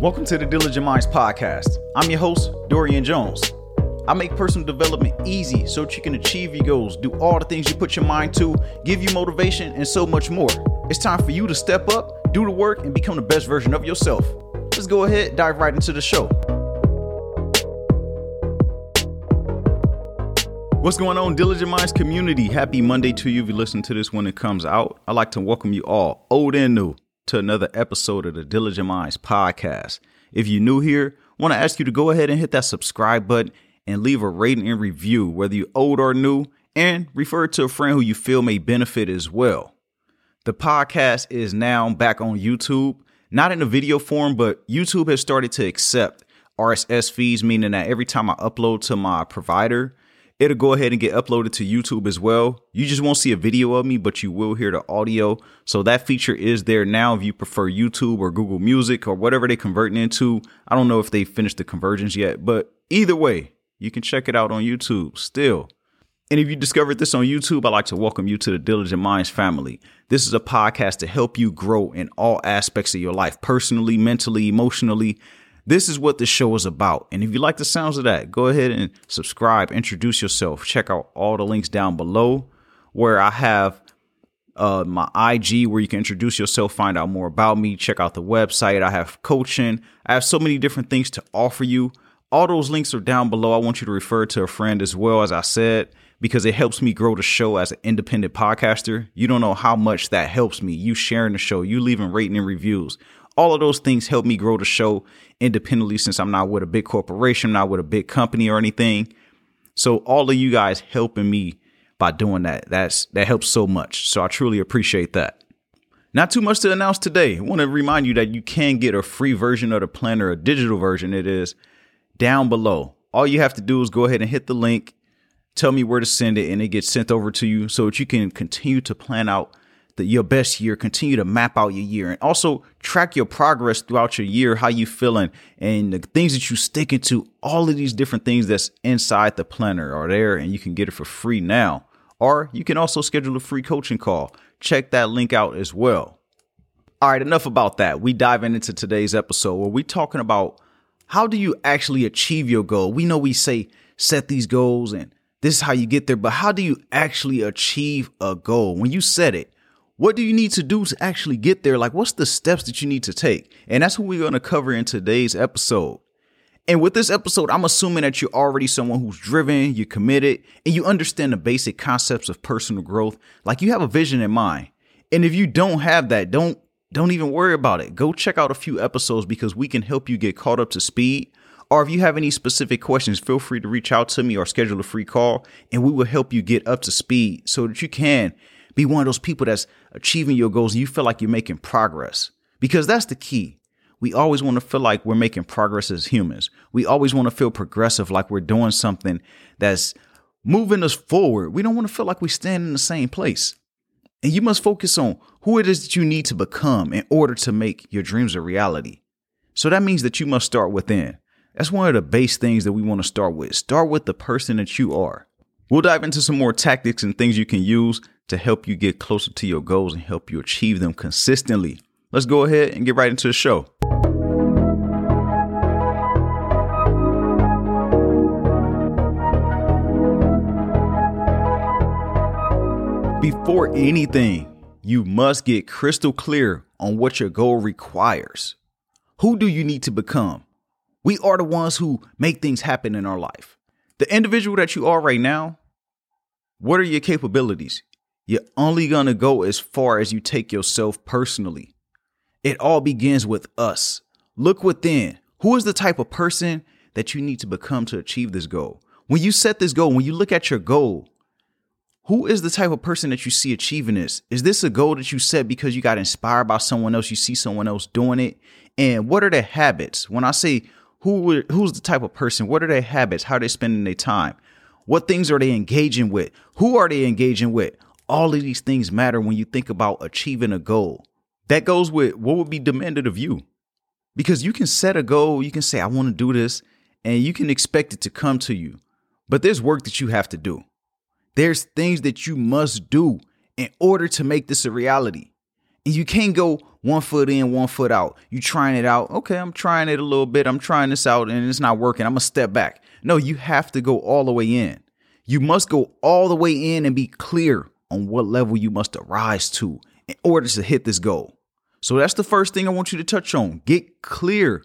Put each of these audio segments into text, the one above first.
Welcome to the Diligent Minds podcast. I'm your host, Dorian Jones. I make personal development easy so that you can achieve your goals, do all the things you put your mind to, give you motivation, and so much more. It's time for you to step up, do the work, and become the best version of yourself. Let's go ahead, dive right into the show. What's going on, Diligent Minds community? Happy Monday to you if you listen to this when it comes out. I'd like to welcome you all, old and new, to another episode of the Diligent Minds podcast. If you're new here, want to ask you to go ahead and hit that subscribe button and leave a rating and review, whether you're old or new, and refer to a friend who you feel may benefit as well. The podcast is now back on YouTube, not in a video form, but YouTube has started to accept RSS feeds, meaning that every time I upload to my provider, it'll go ahead and get uploaded to YouTube as well. You just won't see a video of me, but you will hear the audio. So that feature is there now if you prefer YouTube or Google Music or whatever they're converting into. I don't know if they finished the conversions yet, but either way, you can check it out on YouTube still. And if you discovered this on YouTube, I'd like to welcome you to the Diligent Minds family. This is a podcast to help you grow in all aspects of your life, personally, mentally, emotionally, this is what the show is about. And if you like the sounds of that, go ahead and subscribe, introduce yourself. Check out all the links down below where I have uh, my IG where you can introduce yourself, find out more about me, check out the website. I have coaching. I have so many different things to offer you. All those links are down below. I want you to refer to a friend as well, as I said, because it helps me grow the show as an independent podcaster. You don't know how much that helps me. You sharing the show, you leaving rating and reviews all of those things help me grow the show independently since I'm not with a big corporation, not with a big company or anything. So all of you guys helping me by doing that, that's that helps so much. So I truly appreciate that. Not too much to announce today. I want to remind you that you can get a free version of the planner, a digital version. It is down below. All you have to do is go ahead and hit the link, tell me where to send it, and it gets sent over to you so that you can continue to plan out the, your best year, continue to map out your year and also track your progress throughout your year, how you feeling and the things that you sticking to, all of these different things that's inside the planner are there and you can get it for free now. Or you can also schedule a free coaching call. Check that link out as well. All right, enough about that. We diving into today's episode where we talking about how do you actually achieve your goal? We know we say set these goals and this is how you get there, but how do you actually achieve a goal? When you set it, what do you need to do to actually get there? Like, what's the steps that you need to take? And that's what we're going to cover in today's episode. And with this episode, I'm assuming that you're already someone who's driven, you're committed, and you understand the basic concepts of personal growth. Like you have a vision in mind. And if you don't have that, don't don't even worry about it. Go check out a few episodes because we can help you get caught up to speed. Or if you have any specific questions, feel free to reach out to me or schedule a free call and we will help you get up to speed so that you can be one of those people that's achieving your goals and you feel like you're making progress because that's the key. We always want to feel like we're making progress as humans. We always want to feel progressive, like we're doing something that's moving us forward. We don't want to feel like we stand in the same place. And you must focus on who it is that you need to become in order to make your dreams a reality. So that means that you must start within. That's one of the base things that we want to start with. Start with the person that you are. We'll dive into some more tactics and things you can use to help you get closer to your goals and help you achieve them consistently. Let's go ahead and get right into the show. Before anything, you must get crystal clear on what your goal requires. Who do you need to become? We are the ones who make things happen in our life. The individual that you are right now, what are your capabilities? You're only going to go as far as you take yourself personally. It all begins with us. Look within. Who is the type of person that you need to become to achieve this goal? When you set this goal, when you look at your goal, who is the type of person that you see achieving this? Is this a goal that you set because you got inspired by someone else? You see someone else doing it? And what are their habits? When I say who who's the type of person, what are their habits? How are they spending their time? What things are they engaging with? Who are they engaging with? All of these things matter when you think about achieving a goal. That goes with what would be demanded of you. Because you can set a goal, you can say, I want to do this, and you can expect it to come to you. But there's work that you have to do. There's things that you must do in order to make this a reality. And you can't go one foot in, one foot out. You trying it out. Okay, I'm trying it a little bit. I'm trying this out and it's not working. I'm going to step back. No, you have to go all the way in. You must go all the way in and be clear on what level you must arise to in order to hit this goal. So that's the first thing I want you to touch on. Get clear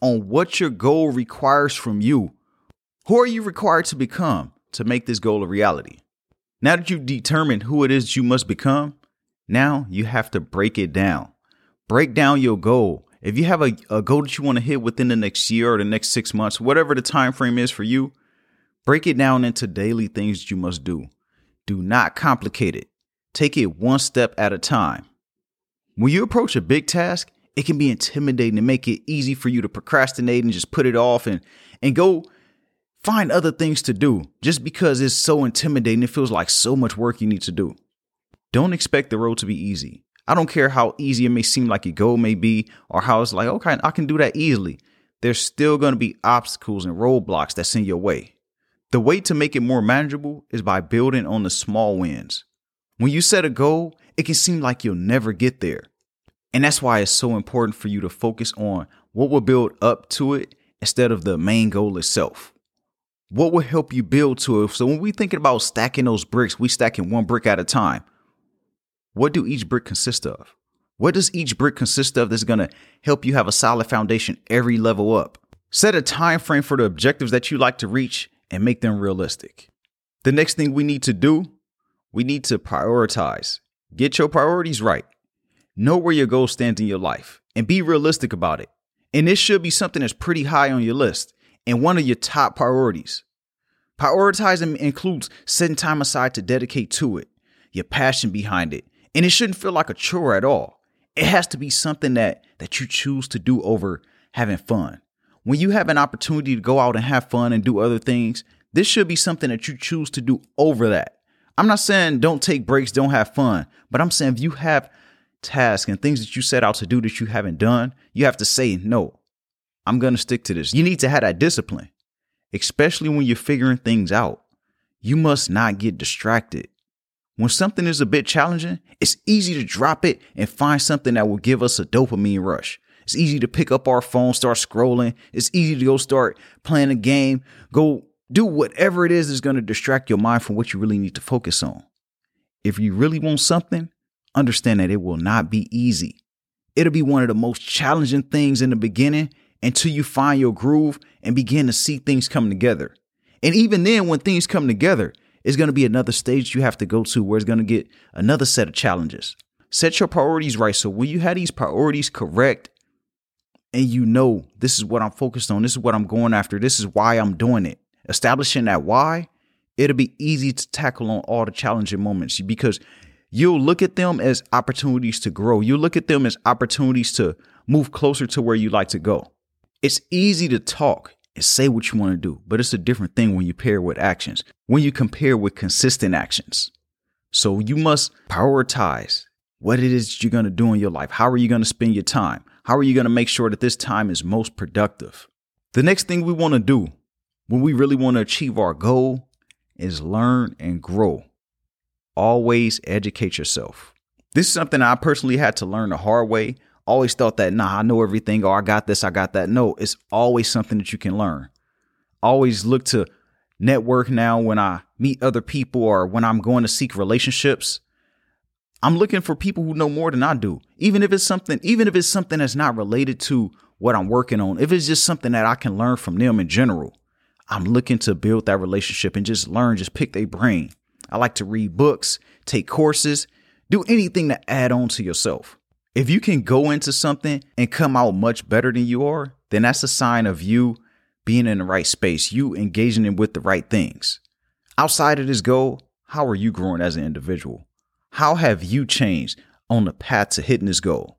on what your goal requires from you. Who are you required to become to make this goal a reality? Now that you've determined who it is you must become, now you have to break it down. Break down your goal. If you have a, a goal that you want to hit within the next year or the next six months, whatever the time frame is for you, break it down into daily things you must do. Do not complicate it. Take it one step at a time. When you approach a big task, it can be intimidating to make it easy for you to procrastinate and just put it off and and go find other things to do just because it's so intimidating. It feels like so much work you need to do. Don't expect the road to be easy. I don't care how easy it may seem like your goal may be or how it's like, okay, I can do that easily. There's still going to be obstacles and roadblocks that's in your way. The way to make it more manageable is by building on the small wins. When you set a goal, it can seem like you'll never get there. And that's why it's so important for you to focus on what will build up to it instead of the main goal itself. What will help you build to it? So when we thinking about stacking those bricks, we stacking one brick at a time. What do each brick consist of? What does each brick consist of that's to help you have a solid foundation every level up? Set a time frame for the objectives that you like to reach and make them realistic. The next thing we need to do, we need to prioritize. Get your priorities right. Know where your goal stands in your life and be realistic about it. And this should be something that's pretty high on your list and one of your top priorities. Prioritizing includes setting time aside to dedicate to it, your passion behind it, and it shouldn't feel like a chore at all. It has to be something that that you choose to do over having fun. When you have an opportunity to go out and have fun and do other things, this should be something that you choose to do over that. I'm not saying don't take breaks, don't have fun, but I'm saying if you have tasks and things that you set out to do that you haven't done, you have to say, no, I'm going to stick to this. You need to have that discipline, especially when you're figuring things out. You must not get distracted. When something is a bit challenging, it's easy to drop it and find something that will give us a dopamine rush. It's easy to pick up our phone, start scrolling. It's easy to go start playing a game, go do whatever it is that's going to distract your mind from what you really need to focus on. If you really want something, understand that it will not be easy. It'll be one of the most challenging things in the beginning until you find your groove and begin to see things come together. And even then, when things come together, it's going to be another stage you have to go to where it's going to get another set of challenges. Set your priorities right. So when you have these priorities correct and you know this is what I'm focused on, this is what I'm going after, this is why I'm doing it, establishing that why, it'll be easy to tackle on all the challenging moments because you'll look at them as opportunities to grow. You'll look at them as opportunities to move closer to where you like to go. It's easy to talk and say what you want to do, but it's a different thing when you pair with actions, when you compare with consistent actions. So you must prioritize what it is you're going to do in your life. How are you going to spend your time? How are you going to make sure that this time is most productive? The next thing we want to do when we really want to achieve our goal is learn and grow. Always educate yourself. This is something I personally had to learn the hard way always thought that, nah, I know everything, or I got this, I got that. No, it's always something that you can learn. Always look to network now when I meet other people or when I'm going to seek relationships. I'm looking for people who know more than I do. Even if it's something, even if it's something that's not related to what I'm working on, if it's just something that I can learn from them in general, I'm looking to build that relationship and just learn, just pick their brain. I like to read books, take courses, do anything to add on to yourself. If you can go into something and come out much better than you are, then that's a sign of you being in the right space, you engaging in with the right things. Outside of this goal, how are you growing as an individual? How have you changed on the path to hitting this goal?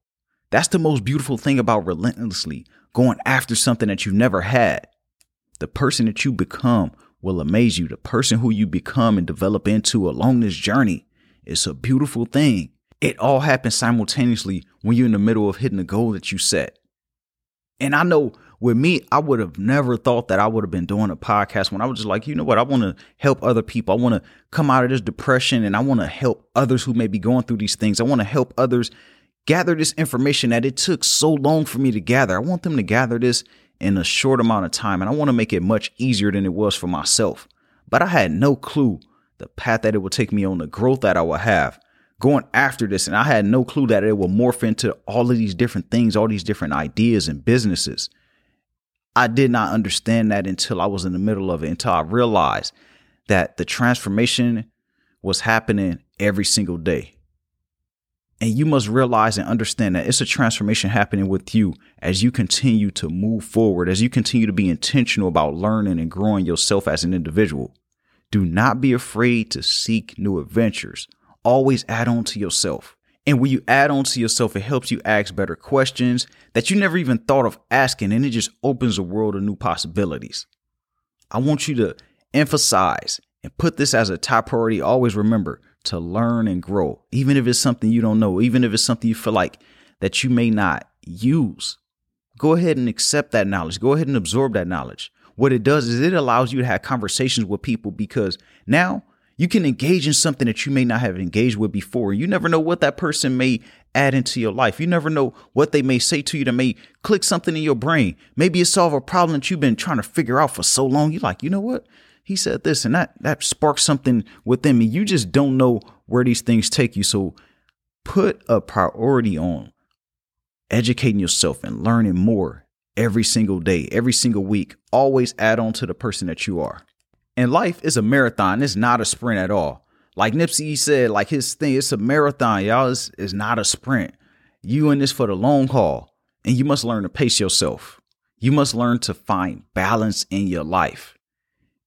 That's the most beautiful thing about relentlessly going after something that you've never had. The person that you become will amaze you. The person who you become and develop into along this journey is a beautiful thing. It all happens simultaneously when you're in the middle of hitting the goal that you set. And I know with me, I would have never thought that I would have been doing a podcast when I was just like, you know what? I want to help other people. I want to come out of this depression and I want to help others who may be going through these things. I want to help others gather this information that it took so long for me to gather. I want them to gather this in a short amount of time and I want to make it much easier than it was for myself. But I had no clue the path that it would take me on, the growth that I would have going after this. And I had no clue that it would morph into all of these different things, all these different ideas and businesses. I did not understand that until I was in the middle of it, until I realized that the transformation was happening every single day. And you must realize and understand that it's a transformation happening with you as you continue to move forward, as you continue to be intentional about learning and growing yourself as an individual. Do not be afraid to seek new adventures. Always add on to yourself. And when you add on to yourself, it helps you ask better questions that you never even thought of asking, and it just opens a world of new possibilities. I want you to emphasize and put this as a top priority. Always remember to learn and grow, even if it's something you don't know, even if it's something you feel like that you may not use. Go ahead and accept that knowledge. Go ahead and absorb that knowledge. What it does is it allows you to have conversations with people because now you can engage in something that you may not have engaged with before. You never know what that person may add into your life. You never know what they may say to you that may click something in your brain. Maybe it solve a problem that you've been trying to figure out for so long. You're like, you know what? He said this and that that sparks something within me. You just don't know where these things take you. So put a priority on educating yourself and learning more every single day, every single week. Always add on to the person that you are. And life is a marathon. It's not a sprint at all. Like Nipsey said, like his thing, it's a marathon, y'all. It's, it's not a sprint. You in this for the long haul. And you must learn to pace yourself. You must learn to find balance in your life.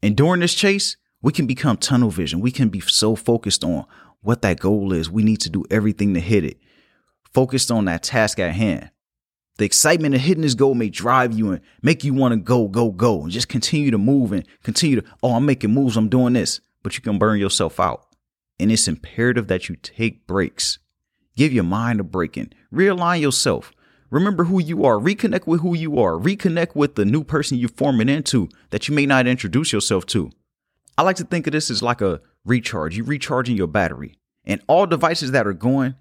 And during this chase, we can become tunnel vision. We can be so focused on what that goal is. We need to do everything to hit it. Focused on that task at hand. The excitement of hitting this goal may drive you and make you want to go, go, go, and just continue to move and continue to, oh, I'm making moves, I'm doing this. But you can burn yourself out. And it's imperative that you take breaks. Give your mind a break and realign yourself. Remember who you are. Reconnect with who you are. Reconnect with the new person you're forming into that you may not introduce yourself to. I like to think of this as like a recharge. You're recharging your battery. And all devices that are going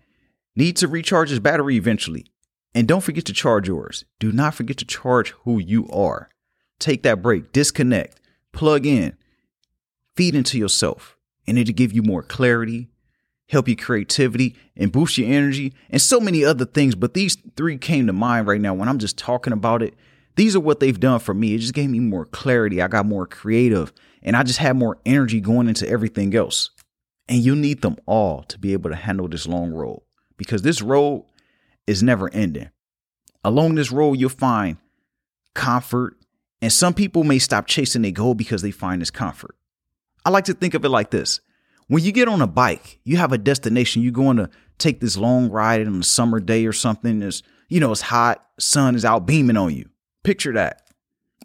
need to recharge its battery eventually. And don't forget to charge yours. Do not forget to charge who you are. Take that break, disconnect, plug in, feed into yourself, and it'll give you more clarity, help your creativity, and boost your energy, and so many other things. But these three came to mind right now when I'm just talking about it. These are what they've done for me. It just gave me more clarity. I got more creative, and I just had more energy going into everything else. And you need them all to be able to handle this long road because this road is never ending. Along this road, you'll find comfort, and some people may stop chasing their goal because they find this comfort. I like to think of it like this when you get on a bike, you have a destination, you're going to take this long ride on a summer day or something. It's, you know, it's hot, sun is out beaming on you. Picture that.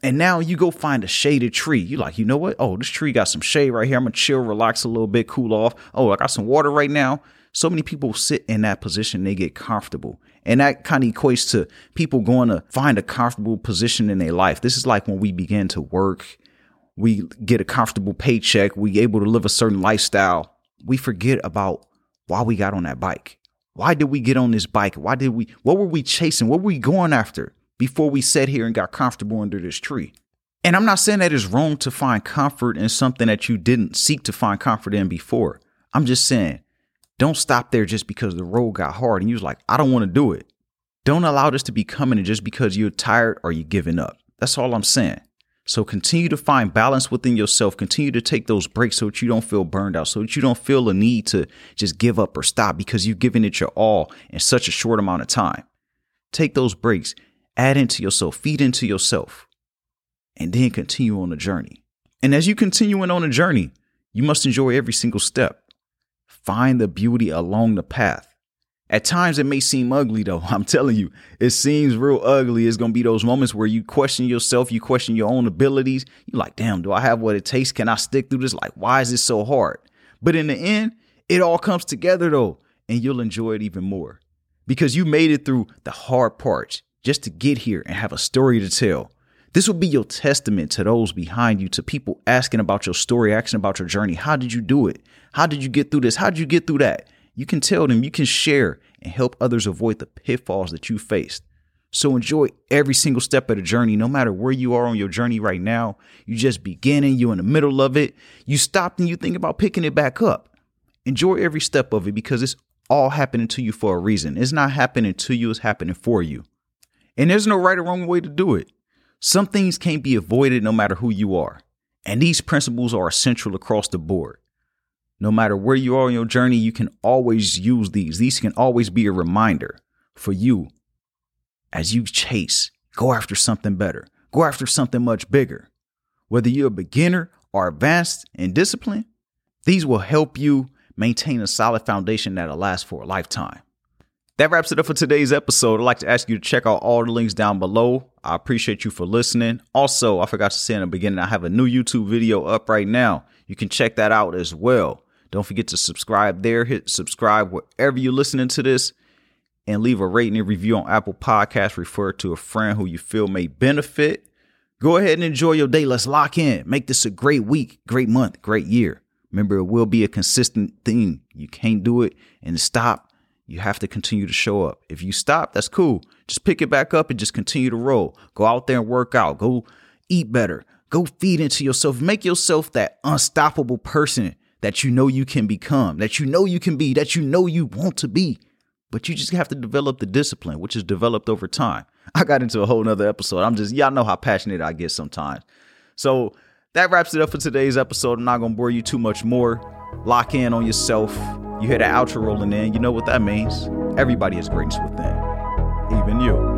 And now you go find a shaded tree. You're like, you know what? Oh, this tree got some shade right here. I'm gonna chill, relax a little bit, cool off. Oh, I got some water right now. So many people sit in that position, they get comfortable. And that kind of equates to people going to find a comfortable position in their life. This is like when we begin to work, we get a comfortable paycheck, we able to live a certain lifestyle. We forget about why we got on that bike. Why did we get on this bike? Why did we, what were we chasing? What were we going after before we sat here and got comfortable under this tree? And I'm not saying that it's wrong to find comfort in something that you didn't seek to find comfort in before. I'm just saying don't stop there just because the road got hard and you was like, I don't want to do it. Don't allow this to be coming just because you're tired or you're giving up. That's all I'm saying. So continue to find balance within yourself. Continue to take those breaks so that you don't feel burned out, so that you don't feel the need to just give up or stop because you've given it your all in such a short amount of time. Take those breaks, add into yourself, feed into yourself, and then continue on the journey. And as you continue on a journey, you must enjoy every single step. Find the beauty along the path. At times it may seem ugly though. I'm telling you, it seems real ugly. It's gonna be those moments where you question yourself, you question your own abilities. You're like, damn, do I have what it takes? Can I stick through this? Like, why is this so hard? But in the end, it all comes together though, and you'll enjoy it even more. Because you made it through the hard parts just to get here and have a story to tell. This will be your testament to those behind you, to people asking about your story, asking about your journey. How did you do it? How did you get through this? How did you get through that? You can tell them, you can share, and help others avoid the pitfalls that you faced. So enjoy every single step of the journey, no matter where you are on your journey right now. You just beginning, you're in the middle of it. You stopped and you think about picking it back up. Enjoy every step of it because it's all happening to you for a reason. It's not happening to you, it's happening for you. And there's no right or wrong way to do it. Some things can't be avoided no matter who you are. And these principles are essential across the board. No matter where you are on your journey, you can always use these. These can always be a reminder for you as you chase, go after something better, go after something much bigger. Whether you're a beginner or advanced in discipline, these will help you maintain a solid foundation that'll last for a lifetime. That wraps it up for today's episode. I'd like to ask you to check out all the links down below. I appreciate you for listening. Also, I forgot to say in the beginning, I have a new YouTube video up right now. You can check that out as well. Don't forget to subscribe there. Hit subscribe wherever you're listening to this and leave a rating and review on Apple Podcasts. Refer to a friend who you feel may benefit. Go ahead and enjoy your day. Let's lock in. Make this a great week, great month, great year. Remember, it will be a consistent thing. You can't do it and stop. You have to continue to show up. If you stop, that's cool. Just pick it back up and just continue to roll. Go out there and work out. Go eat better. Go feed into yourself. Make yourself that unstoppable person that you know you can become, that you know you can be, that you know you want to be but you just have to develop the discipline, which is developed over time. I got into a whole nother episode. I'm just, y'all know how passionate I get sometimes. So that wraps it up for today's episode. I'm not going to bore you too much more. Lock in on yourself. You hear the outro rolling in. You know what that means. Everybody has greatness within, even you.